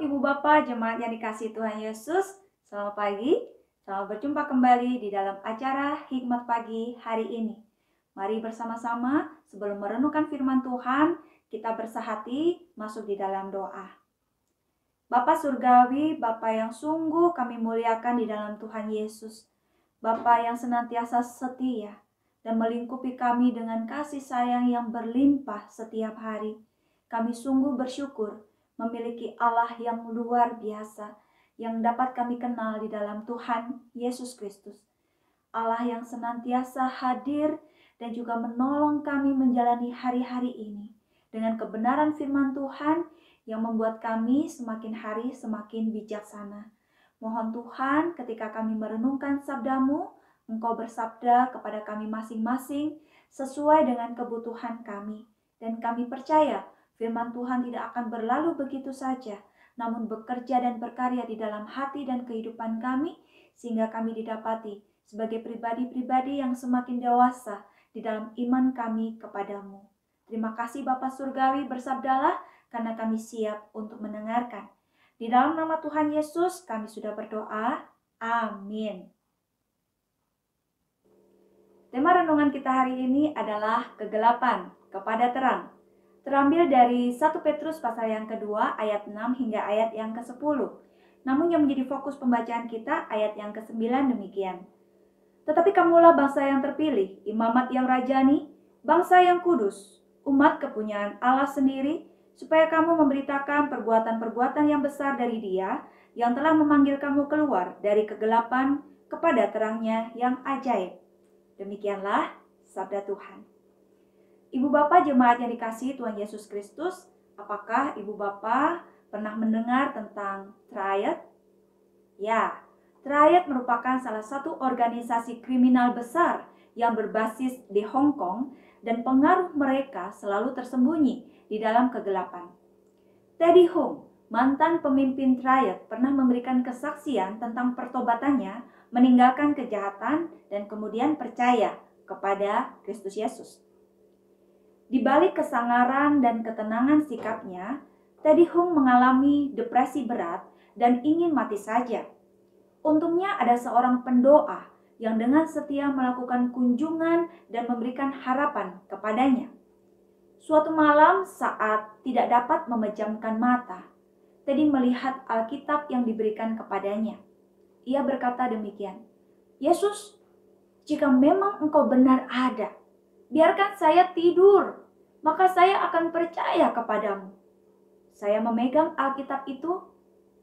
Ibu Bapak jemaat yang dikasih Tuhan Yesus. Selamat pagi. Selamat berjumpa kembali di dalam acara Hikmat Pagi hari ini. Mari bersama-sama sebelum merenungkan firman Tuhan, kita bersahati masuk di dalam doa. Bapak Surgawi, Bapak yang sungguh kami muliakan di dalam Tuhan Yesus. Bapak yang senantiasa setia dan melingkupi kami dengan kasih sayang yang berlimpah setiap hari. Kami sungguh bersyukur memiliki Allah yang luar biasa yang dapat kami kenal di dalam Tuhan Yesus Kristus. Allah yang senantiasa hadir dan juga menolong kami menjalani hari-hari ini dengan kebenaran firman Tuhan yang membuat kami semakin hari semakin bijaksana. Mohon Tuhan ketika kami merenungkan sabdamu, Engkau bersabda kepada kami masing-masing sesuai dengan kebutuhan kami. Dan kami percaya Firman Tuhan tidak akan berlalu begitu saja, namun bekerja dan berkarya di dalam hati dan kehidupan kami, sehingga kami didapati sebagai pribadi-pribadi yang semakin dewasa di dalam iman kami kepadamu. Terima kasih Bapak Surgawi bersabdalah karena kami siap untuk mendengarkan. Di dalam nama Tuhan Yesus kami sudah berdoa. Amin. Tema renungan kita hari ini adalah kegelapan kepada terang terambil dari 1 Petrus pasal yang kedua ayat 6 hingga ayat yang ke-10. Namun yang menjadi fokus pembacaan kita ayat yang ke-9 demikian. Tetapi kamulah bangsa yang terpilih, imamat yang rajani, bangsa yang kudus, umat kepunyaan Allah sendiri, supaya kamu memberitakan perbuatan-perbuatan yang besar dari dia yang telah memanggil kamu keluar dari kegelapan kepada terangnya yang ajaib. Demikianlah sabda Tuhan. Ibu Bapak jemaat yang dikasih Tuhan Yesus Kristus, apakah Ibu Bapak pernah mendengar tentang Triad? Ya, Triad merupakan salah satu organisasi kriminal besar yang berbasis di Hong Kong dan pengaruh mereka selalu tersembunyi di dalam kegelapan. Teddy Hung, mantan pemimpin Triad, pernah memberikan kesaksian tentang pertobatannya meninggalkan kejahatan dan kemudian percaya kepada Kristus Yesus. Di balik kesangaran dan ketenangan sikapnya, Teddy Hung mengalami depresi berat dan ingin mati saja. Untungnya ada seorang pendoa yang dengan setia melakukan kunjungan dan memberikan harapan kepadanya. Suatu malam saat tidak dapat memejamkan mata, Teddy melihat Alkitab yang diberikan kepadanya. Ia berkata demikian, Yesus, jika memang engkau benar ada, biarkan saya tidur, maka saya akan percaya kepadamu. Saya memegang Alkitab itu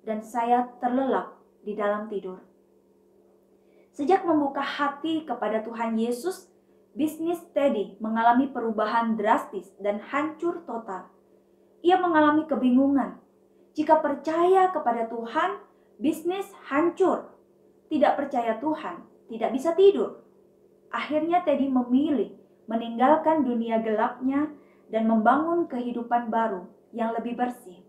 dan saya terlelap di dalam tidur. Sejak membuka hati kepada Tuhan Yesus, bisnis Teddy mengalami perubahan drastis dan hancur total. Ia mengalami kebingungan. Jika percaya kepada Tuhan, bisnis hancur. Tidak percaya Tuhan, tidak bisa tidur. Akhirnya Teddy memilih meninggalkan dunia gelapnya dan membangun kehidupan baru yang lebih bersih.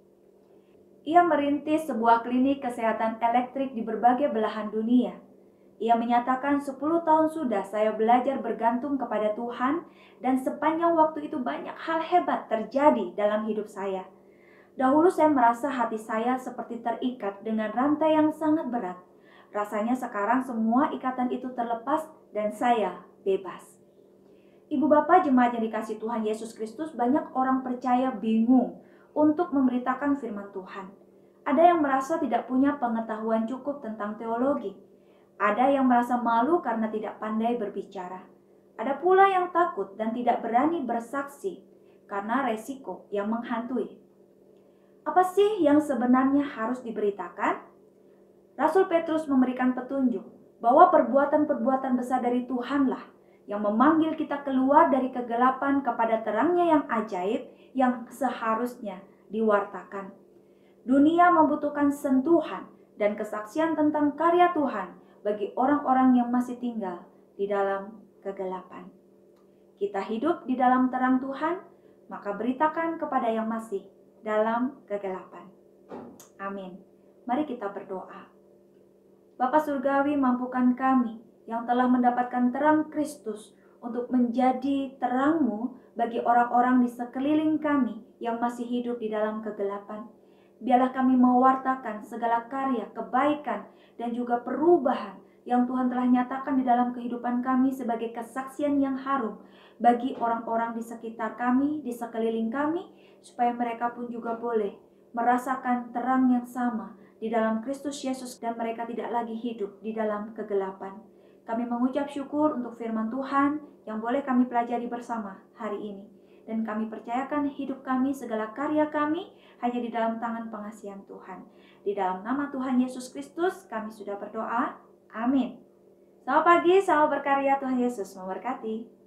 Ia merintis sebuah klinik kesehatan elektrik di berbagai belahan dunia. Ia menyatakan 10 tahun sudah saya belajar bergantung kepada Tuhan dan sepanjang waktu itu banyak hal hebat terjadi dalam hidup saya. Dahulu saya merasa hati saya seperti terikat dengan rantai yang sangat berat. Rasanya sekarang semua ikatan itu terlepas dan saya bebas. Ibu bapak jemaat yang dikasih Tuhan Yesus Kristus, banyak orang percaya bingung untuk memberitakan firman Tuhan. Ada yang merasa tidak punya pengetahuan cukup tentang teologi. Ada yang merasa malu karena tidak pandai berbicara. Ada pula yang takut dan tidak berani bersaksi karena resiko yang menghantui. Apa sih yang sebenarnya harus diberitakan? Rasul Petrus memberikan petunjuk bahwa perbuatan-perbuatan besar dari Tuhanlah yang memanggil kita keluar dari kegelapan kepada terangnya yang ajaib yang seharusnya diwartakan. Dunia membutuhkan sentuhan dan kesaksian tentang karya Tuhan bagi orang-orang yang masih tinggal di dalam kegelapan. Kita hidup di dalam terang Tuhan, maka beritakan kepada yang masih dalam kegelapan. Amin. Mari kita berdoa. Bapak Surgawi mampukan kami yang telah mendapatkan terang Kristus untuk menjadi terangmu bagi orang-orang di sekeliling kami yang masih hidup di dalam kegelapan. Biarlah kami mewartakan segala karya, kebaikan, dan juga perubahan yang Tuhan telah nyatakan di dalam kehidupan kami sebagai kesaksian yang harum bagi orang-orang di sekitar kami, di sekeliling kami, supaya mereka pun juga boleh merasakan terang yang sama di dalam Kristus Yesus dan mereka tidak lagi hidup di dalam kegelapan. Kami mengucap syukur untuk firman Tuhan yang boleh kami pelajari bersama hari ini. Dan kami percayakan hidup kami, segala karya kami hanya di dalam tangan pengasihan Tuhan. Di dalam nama Tuhan Yesus Kristus kami sudah berdoa. Amin. Selamat pagi, selamat berkarya Tuhan Yesus memberkati.